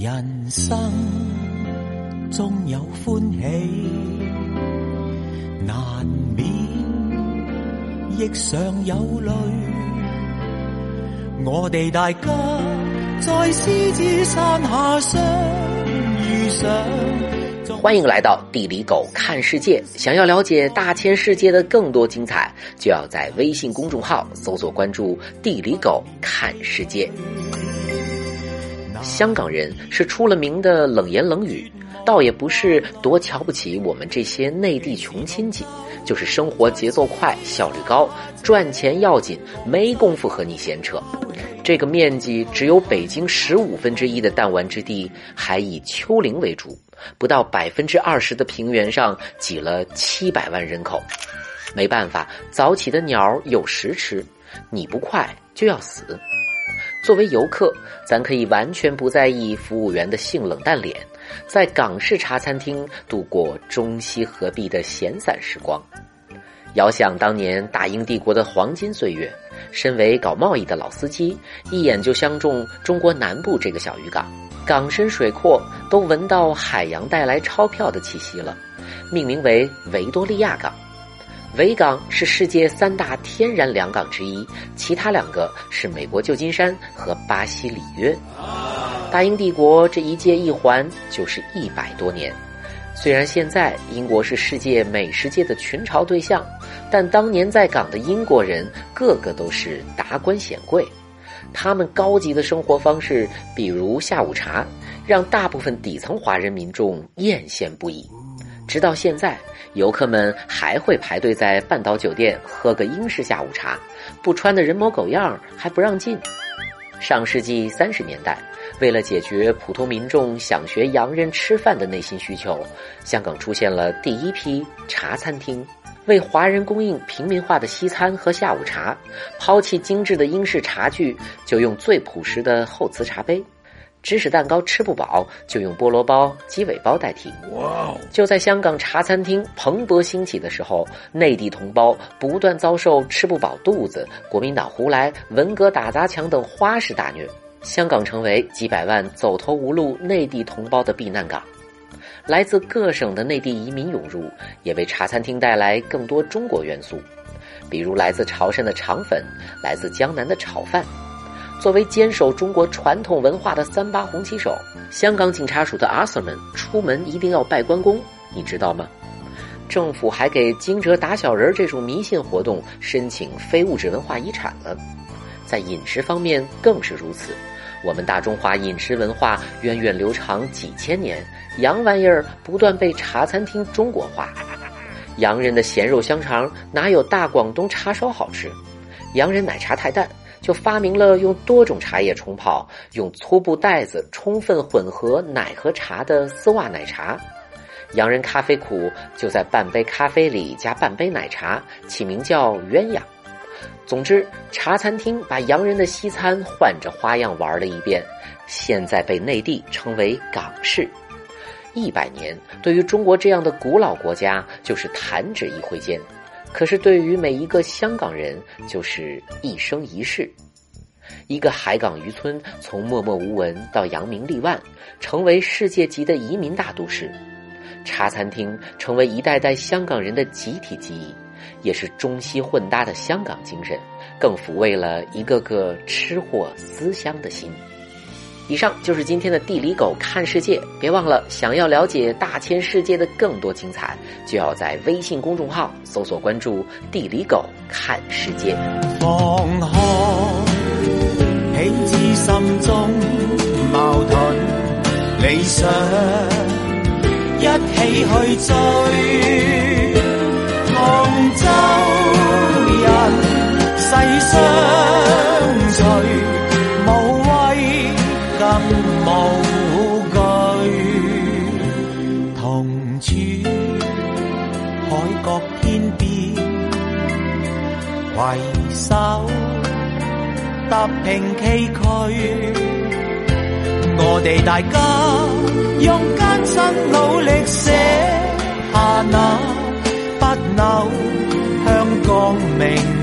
人生中有欢喜，难免亦常有泪。我哋大家在狮子山下相遇上。欢迎来到地理狗看世界。想要了解大千世界的更多精彩，就要在微信公众号搜索关注“地理狗看世界”。香港人是出了名的冷言冷语，倒也不是多瞧不起我们这些内地穷亲戚，就是生活节奏快、效率高，赚钱要紧，没工夫和你闲扯。这个面积只有北京十五分之一的弹丸之地，还以丘陵为主，不到百分之二十的平原上挤了七百万人口。没办法，早起的鸟有食吃，你不快就要死。作为游客，咱可以完全不在意服务员的性冷淡脸，在港式茶餐厅度过中西合璧的闲散时光。遥想当年大英帝国的黄金岁月，身为搞贸易的老司机，一眼就相中中国南部这个小渔港，港深水阔，都闻到海洋带来钞票的气息了，命名为维多利亚港。维港是世界三大天然良港之一，其他两个是美国旧金山和巴西里约。大英帝国这一届一环就是一百多年。虽然现在英国是世界美食界的群嘲对象，但当年在港的英国人个个都是达官显贵，他们高级的生活方式，比如下午茶，让大部分底层华人民众艳羡不已。直到现在，游客们还会排队在半岛酒店喝个英式下午茶，不穿的人模狗样还不让进。上世纪三十年代，为了解决普通民众想学洋人吃饭的内心需求，香港出现了第一批茶餐厅，为华人供应平民化的西餐和下午茶，抛弃精致的英式茶具，就用最朴实的厚瓷茶杯。芝士蛋糕吃不饱，就用菠萝包、鸡尾包代替。就在香港茶餐厅蓬勃兴起的时候，内地同胞不断遭受吃不饱肚子、国民党胡来、文革打砸抢等花式大虐，香港成为几百万走投无路内地同胞的避难港。来自各省的内地移民涌入，也为茶餐厅带来更多中国元素，比如来自潮汕的肠粉，来自江南的炒饭。作为坚守中国传统文化的三八红旗手，香港警察署的阿 Sir 们出门一定要拜关公，你知道吗？政府还给惊蛰打小人这种迷信活动申请非物质文化遗产了。在饮食方面更是如此，我们大中华饮食文化源远流长几千年，洋玩意儿不断被茶餐厅中国化。洋人的咸肉香肠哪有大广东叉烧好吃？洋人奶茶太淡。就发明了用多种茶叶冲泡、用粗布袋子充分混合奶和茶的丝袜奶茶。洋人咖啡苦，就在半杯咖啡里加半杯奶茶，起名叫鸳鸯。总之，茶餐厅把洋人的西餐换着花样玩了一遍，现在被内地称为港式。一百年对于中国这样的古老国家，就是弹指一挥间。可是，对于每一个香港人，就是一生一世。一个海港渔村，从默默无闻到扬名立万，成为世界级的移民大都市。茶餐厅成为一代代香港人的集体记忆，也是中西混搭的香港精神，更抚慰了一个个吃货思乡的心。以上就是今天的地理狗看世界，别忘了，想要了解大千世界的更多精彩，就要在微信公众号搜索关注“地理狗看世界”。放开，起自心中矛盾理想，一起去追，携手踏平崎岖。我哋大家用艰辛努力写下那不朽香港名。